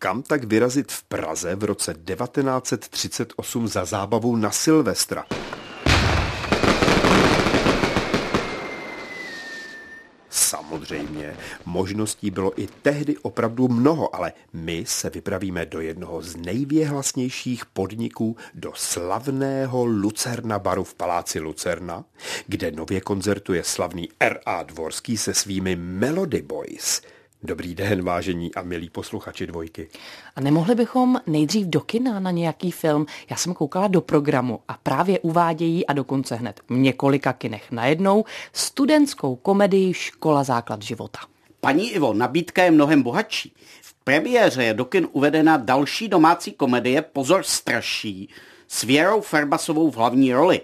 kam tak vyrazit v Praze v roce 1938 za zábavou na Silvestra. Samozřejmě, možností bylo i tehdy opravdu mnoho, ale my se vypravíme do jednoho z nejvěhlasnějších podniků, do slavného Lucerna baru v paláci Lucerna, kde nově koncertuje slavný R.A. Dvorský se svými Melody Boys – Dobrý den, vážení a milí posluchači dvojky. A nemohli bychom nejdřív do kina na nějaký film? Já jsem koukala do programu a právě uvádějí a dokonce hned v několika kinech najednou studentskou komedii Škola základ života. Paní Ivo, nabídka je mnohem bohatší. V premiéře je do kin uvedena další domácí komedie Pozor straší s Věrou Ferbasovou v hlavní roli.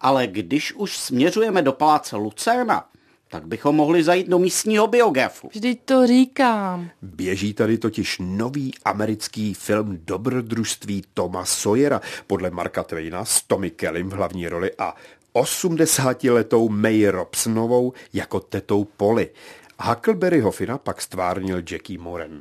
Ale když už směřujeme do paláce Lucerna, tak bychom mohli zajít do místního biografu. Vždyť to říkám. Běží tady totiž nový americký film Dobrodružství Toma Sawyera podle Marka Twaina s Tommy Kellym v hlavní roli a 80-letou May Robsonovou jako tetou Polly. Huckleberry Hoffina pak stvárnil Jackie Moran.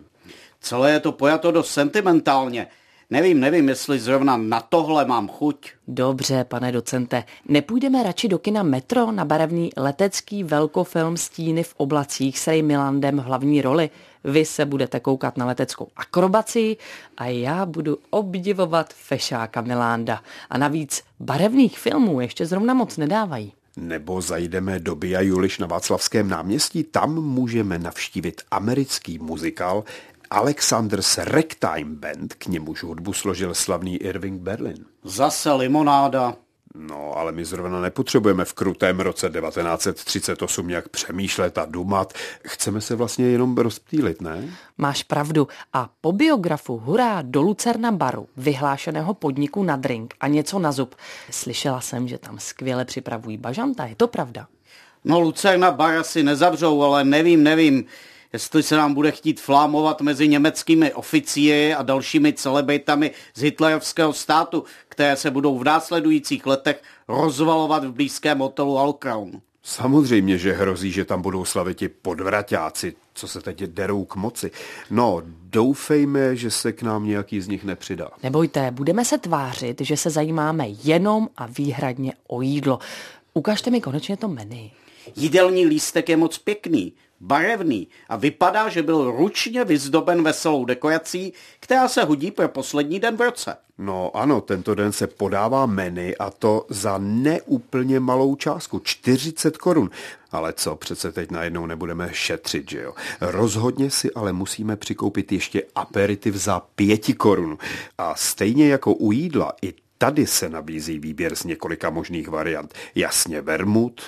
Celé je to pojato dost sentimentálně. Nevím, nevím, jestli zrovna na tohle mám chuť. Dobře, pane docente, nepůjdeme radši do kina Metro na barevný letecký velkofilm Stíny v oblacích s Ray Milandem v hlavní roli. Vy se budete koukat na leteckou akrobaci a já budu obdivovat fešáka Milanda. A navíc barevných filmů ještě zrovna moc nedávají. Nebo zajdeme do Bia Juliš na Václavském náměstí, tam můžeme navštívit americký muzikál Alexander's Ragtime Band, k němuž hudbu složil slavný Irving Berlin. Zase limonáda. No, ale my zrovna nepotřebujeme v krutém roce 1938 nějak přemýšlet a dumat. Chceme se vlastně jenom rozptýlit, ne? Máš pravdu. A po biografu Hurá do Lucerna baru, vyhlášeného podniku na drink a něco na zub, slyšela jsem, že tam skvěle připravují bažanta. Je to pravda? No, Lucerna bar asi nezavřou, ale nevím, nevím jestli se nám bude chtít flámovat mezi německými oficíry a dalšími celebritami z hitlerovského státu, které se budou v následujících letech rozvalovat v blízkém hotelu Alcrown. Samozřejmě, že hrozí, že tam budou slavit i podvraťáci, co se teď derou k moci. No, doufejme, že se k nám nějaký z nich nepřidá. Nebojte, budeme se tvářit, že se zajímáme jenom a výhradně o jídlo. Ukažte mi konečně to menu. Jídelní lístek je moc pěkný barevný a vypadá, že byl ručně vyzdoben veselou dekorací, která se hodí pro poslední den v roce. No ano, tento den se podává menu a to za neúplně malou částku, 40 korun. Ale co, přece teď najednou nebudeme šetřit, že jo? Rozhodně si ale musíme přikoupit ještě aperitiv za 5 korun. A stejně jako u jídla, i Tady se nabízí výběr z několika možných variant. Jasně vermut,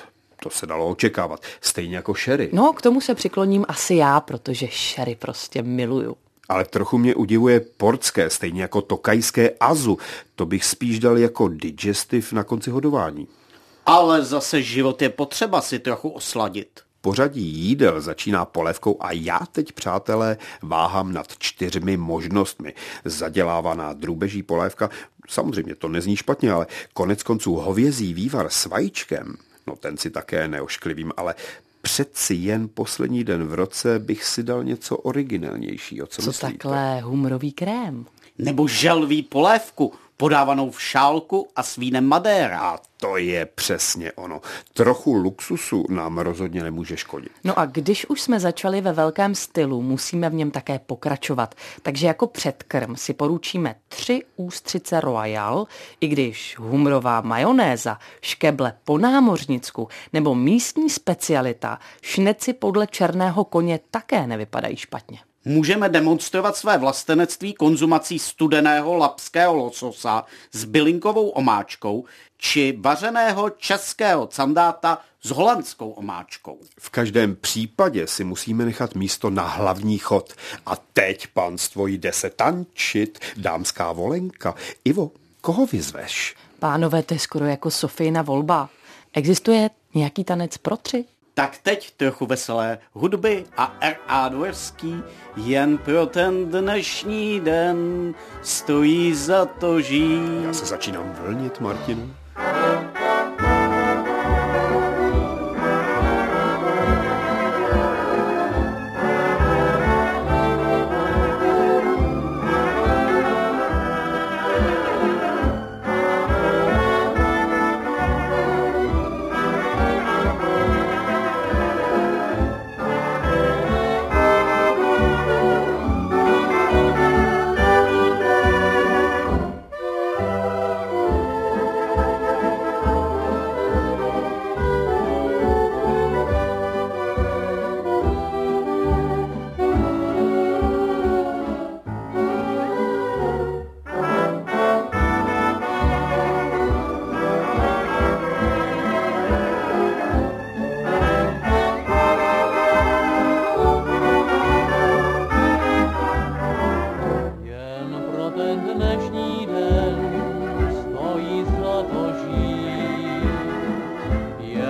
to se dalo očekávat. Stejně jako sherry. No, k tomu se přikloním asi já, protože sherry prostě miluju. Ale trochu mě udivuje portské, stejně jako tokajské azu. To bych spíš dal jako digestiv na konci hodování. Ale zase život je potřeba si trochu osladit. Pořadí jídel začíná polévkou a já teď, přátelé, váhám nad čtyřmi možnostmi. Zadělávaná drůbeží polévka, samozřejmě to nezní špatně, ale konec konců hovězí vývar s vajíčkem, No ten si také neošklivím, ale přeci jen poslední den v roce bych si dal něco originálnějšího. Co, Co myslíte? takhle humorový krém? Nebo želví polévku podávanou v šálku a s vínem Madeira. A to je přesně ono. Trochu luxusu nám rozhodně nemůže škodit. No a když už jsme začali ve velkém stylu, musíme v něm také pokračovat. Takže jako předkrm si poručíme tři ústřice Royal, i když humrová majonéza, škeble po námořnicku nebo místní specialita, šneci podle černého koně také nevypadají špatně můžeme demonstrovat své vlastenectví konzumací studeného lapského lososa s bylinkovou omáčkou či vařeného českého candáta s holandskou omáčkou. V každém případě si musíme nechat místo na hlavní chod. A teď, panstvo, jde se tančit, dámská volenka. Ivo, koho vyzveš? Pánové, to je skoro jako Sofijna volba. Existuje nějaký tanec pro tři? Tak teď trochu veselé hudby a R.A. Dvorský jen pro ten dnešní den stojí za to žít. Já se začínám vlnit, Martinu.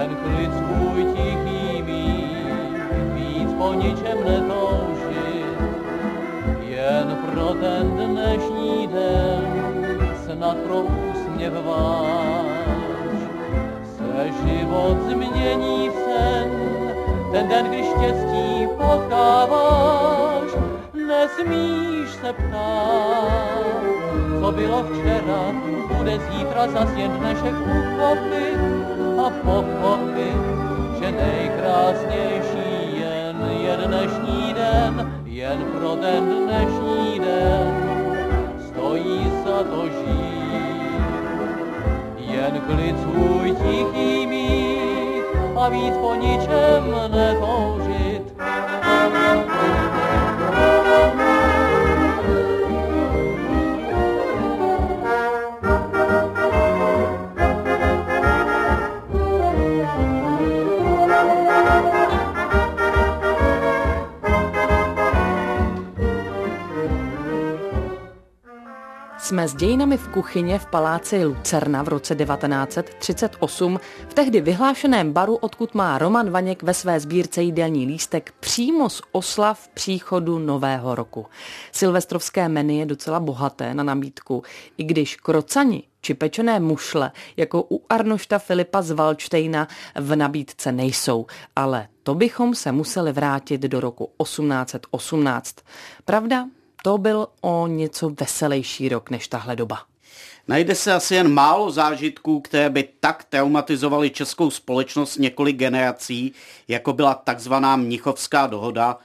ten klid svůj tichý mít, víc po ničem netoužit. Jen pro ten dnešní den, snad pro úsměv váš, se život změní v sen, ten den, když štěstí potkáváš, nesmíš se ptát, co bylo včera, bude zítra zas jen dnešek uchopit pochopit, že nejkrásnější jen je dnešní den, jen pro ten Jsme s dějinami v kuchyně v paláci Lucerna v roce 1938 v tehdy vyhlášeném baru, odkud má Roman Vaněk ve své sbírce jídelní lístek přímo z oslav příchodu Nového roku. Silvestrovské menu je docela bohaté na nabídku, i když krocani či pečené mušle, jako u Arnošta Filipa z Valčtejna, v nabídce nejsou, ale to bychom se museli vrátit do roku 1818. Pravda, to byl o něco veselější rok než tahle doba. Najde se asi jen málo zážitků, které by tak traumatizovaly českou společnost několik generací, jako byla takzvaná Mnichovská dohoda,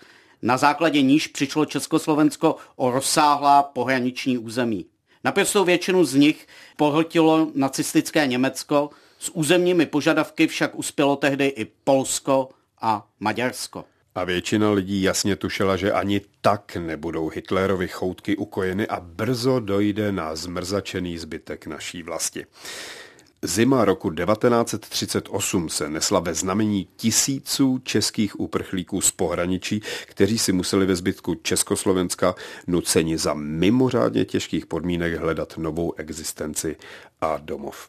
na základě níž přišlo Československo o rozsáhlá pohraniční území. Naprostou většinu z nich pohltilo nacistické Německo, s územními požadavky však uspělo tehdy i Polsko a Maďarsko. A většina lidí jasně tušila, že ani tak nebudou Hitlerovi choutky ukojeny a brzo dojde na zmrzačený zbytek naší vlasti. Zima roku 1938 se nesla ve znamení tisíců českých uprchlíků z pohraničí, kteří si museli ve zbytku Československa nuceni za mimořádně těžkých podmínek hledat novou existenci a domov.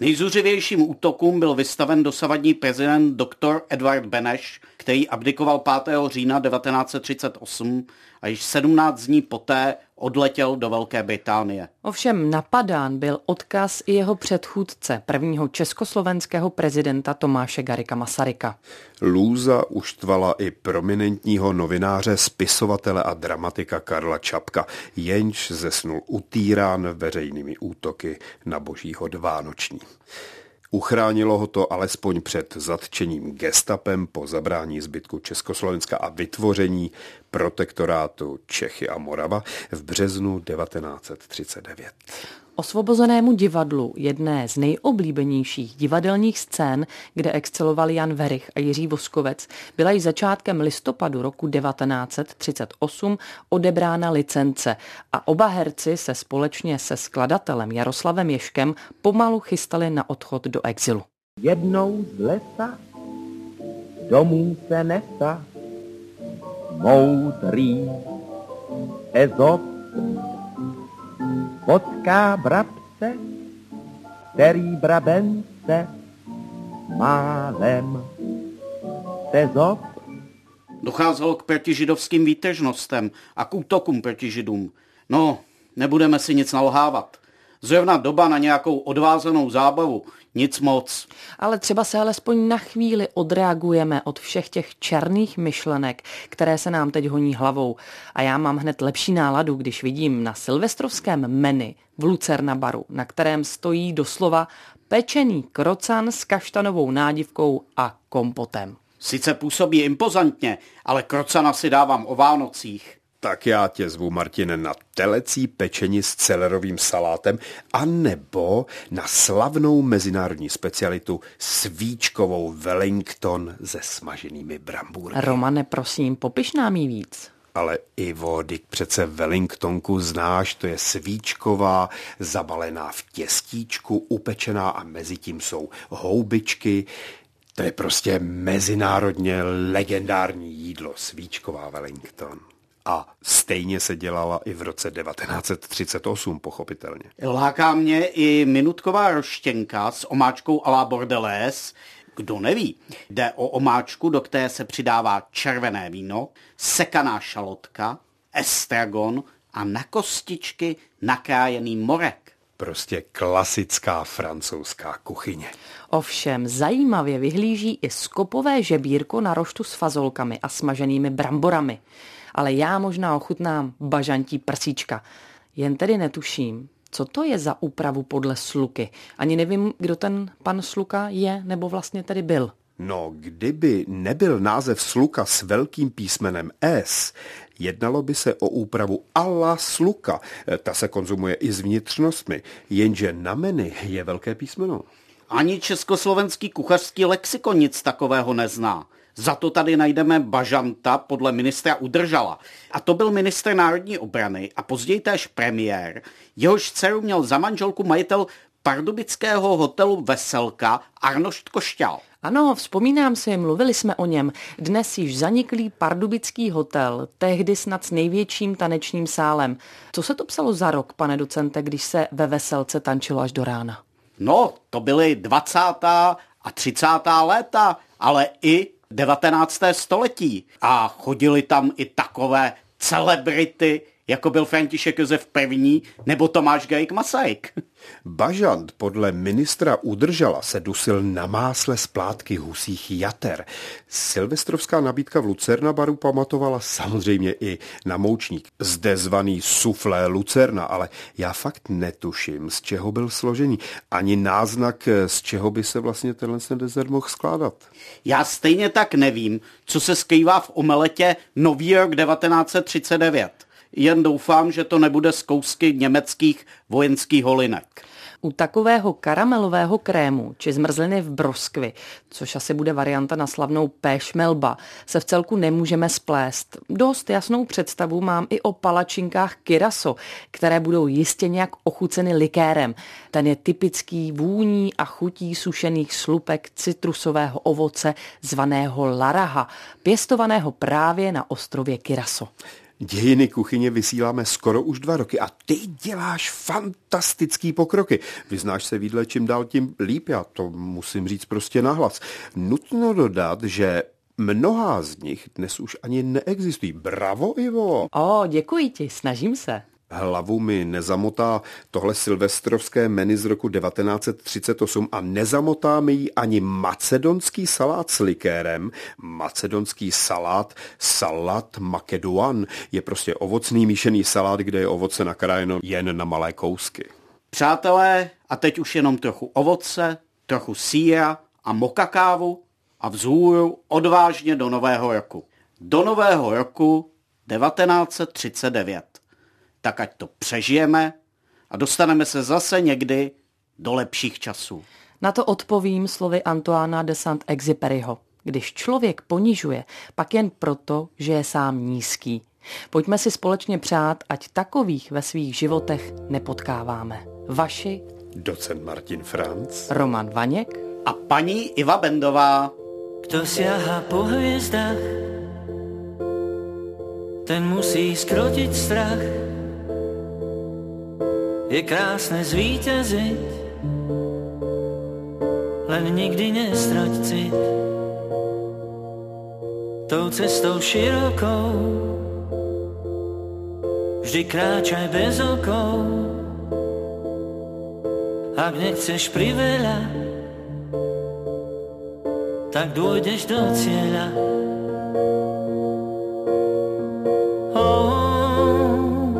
Nejzuřivějším útokům byl vystaven dosavadní prezident dr. Edward Beneš, který abdikoval 5. října 1938 a již 17 dní poté odletěl do Velké Británie. Ovšem napadán byl odkaz i jeho předchůdce, prvního československého prezidenta Tomáše Garika Masaryka. Lůza uštvala i prominentního novináře, spisovatele a dramatika Karla Čapka, jenž zesnul utýrán veřejnými útoky na božího dvánoční. Uchránilo ho to alespoň před zatčením gestapem po zabrání zbytku Československa a vytvoření protektorátu Čechy a Morava v březnu 1939. Osvobozenému divadlu, jedné z nejoblíbenějších divadelních scén, kde exceloval Jan Verich a Jiří Voskovec, byla již začátkem listopadu roku 1938 odebrána licence a oba herci se společně se skladatelem Jaroslavem Ješkem pomalu chystali na odchod do exilu. Jednou z lesa domů se nesa moudrý Ezop potká brabce, který brabence málem se zob. Docházelo k protižidovským výtežnostem a k útokům proti židům. No, nebudeme si nic nalhávat. Zrovna doba na nějakou odvázanou zábavu, nic moc. Ale třeba se alespoň na chvíli odreagujeme od všech těch černých myšlenek, které se nám teď honí hlavou. A já mám hned lepší náladu, když vidím na silvestrovském menu v Lucerna baru, na kterém stojí doslova pečený krocan s kaštanovou nádivkou a kompotem. Sice působí impozantně, ale krocana si dávám o Vánocích. Tak já tě zvu, Martine, na telecí pečení s celerovým salátem a nebo na slavnou mezinárodní specialitu svíčkovou Wellington se smaženými brambůrky. Romane, prosím, popiš nám jí víc. Ale Ivo, ty přece Wellingtonku znáš, to je svíčková, zabalená v těstíčku, upečená a mezi tím jsou houbičky. To je prostě mezinárodně legendární jídlo, svíčková Wellington. A stejně se dělala i v roce 1938, pochopitelně. Láká mě i minutková roštěnka s omáčkou à la bordelés. Kdo neví, jde o omáčku, do které se přidává červené víno, sekaná šalotka, estragon, a na kostičky nakrájený morek. Prostě klasická francouzská kuchyně. Ovšem zajímavě vyhlíží i skopové žebírko na roštu s fazolkami a smaženými bramborami. Ale já možná ochutnám bažantí prsíčka. Jen tedy netuším, co to je za úpravu podle Sluky. Ani nevím, kdo ten pan Sluka je nebo vlastně tedy byl. No, kdyby nebyl název Sluka s velkým písmenem S, jednalo by se o úpravu alla Sluka. Ta se konzumuje i s vnitřnostmi, jenže na menu je velké písmeno. Ani československý kuchařský lexikon nic takového nezná. Za to tady najdeme Bažanta podle ministra Udržala. A to byl minister národní obrany a později též premiér. Jehož dceru měl za manželku majitel pardubického hotelu Veselka Arnošt Košťal. Ano, vzpomínám si, mluvili jsme o něm. Dnes již zaniklý pardubický hotel, tehdy snad s největším tanečním sálem. Co se to psalo za rok, pane docente, když se ve Veselce tančilo až do rána? No, to byly 20. a 30. léta, ale i 19. století. A chodili tam i takové celebrity, jako byl František Josef I. nebo Tomáš Gajek Masaryk. Bažant podle ministra udržela se dusil na másle splátky husích jater. Silvestrovská nabídka v Lucerna baru pamatovala samozřejmě i na moučník, zde zvaný suflé Lucerna, ale já fakt netuším, z čeho byl složený. Ani náznak, z čeho by se vlastně tenhle dezert mohl skládat. Já stejně tak nevím, co se skrývá v omeletě Nový rok 1939 jen doufám, že to nebude z kousky německých vojenských holinek. U takového karamelového krému či zmrzliny v broskvi, což asi bude varianta na slavnou péšmelba, se v celku nemůžeme splést. Dost jasnou představu mám i o palačinkách kiraso, které budou jistě nějak ochuceny likérem. Ten je typický vůní a chutí sušených slupek citrusového ovoce zvaného laraha, pěstovaného právě na ostrově Kiraso. Dějiny kuchyně vysíláme skoro už dva roky a ty děláš fantastický pokroky. Vyznáš se výdle čím dál tím líp, já to musím říct prostě nahlas. Nutno dodat, že mnohá z nich dnes už ani neexistují. Bravo, Ivo! O, děkuji ti, snažím se. Hlavu mi nezamotá tohle silvestrovské menu z roku 1938 a nezamotá mi ji ani macedonský salát s likérem. Macedonský salát, salát makeduan, je prostě ovocný míšený salát, kde je ovoce nakrájeno jen na malé kousky. Přátelé, a teď už jenom trochu ovoce, trochu síra a mokakávu a vzhůru odvážně do nového roku. Do nového roku 1939 tak ať to přežijeme a dostaneme se zase někdy do lepších časů. Na to odpovím slovy Antoána de Saint-Exupéryho. Když člověk ponižuje, pak jen proto, že je sám nízký. Pojďme si společně přát, ať takových ve svých životech nepotkáváme. Vaši docent Martin Franc, Roman Vaněk a paní Iva Bendová. Kto siaha po hviezdách, ten musí skrotiť strach je krásne zvíťaziť, len nikdy nestrať cit. Tou cestou širokou vždy kráčaj bez okou. Ak nechceš priveľa, tak dôjdeš do cieľa. Oh,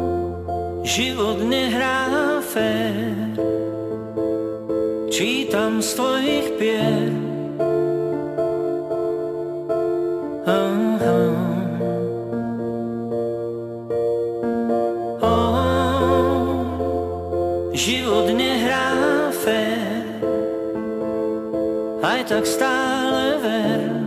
život nehrá fér, čítam z tvojich pier. Oh, život nehrá fér, aj tak stále ver.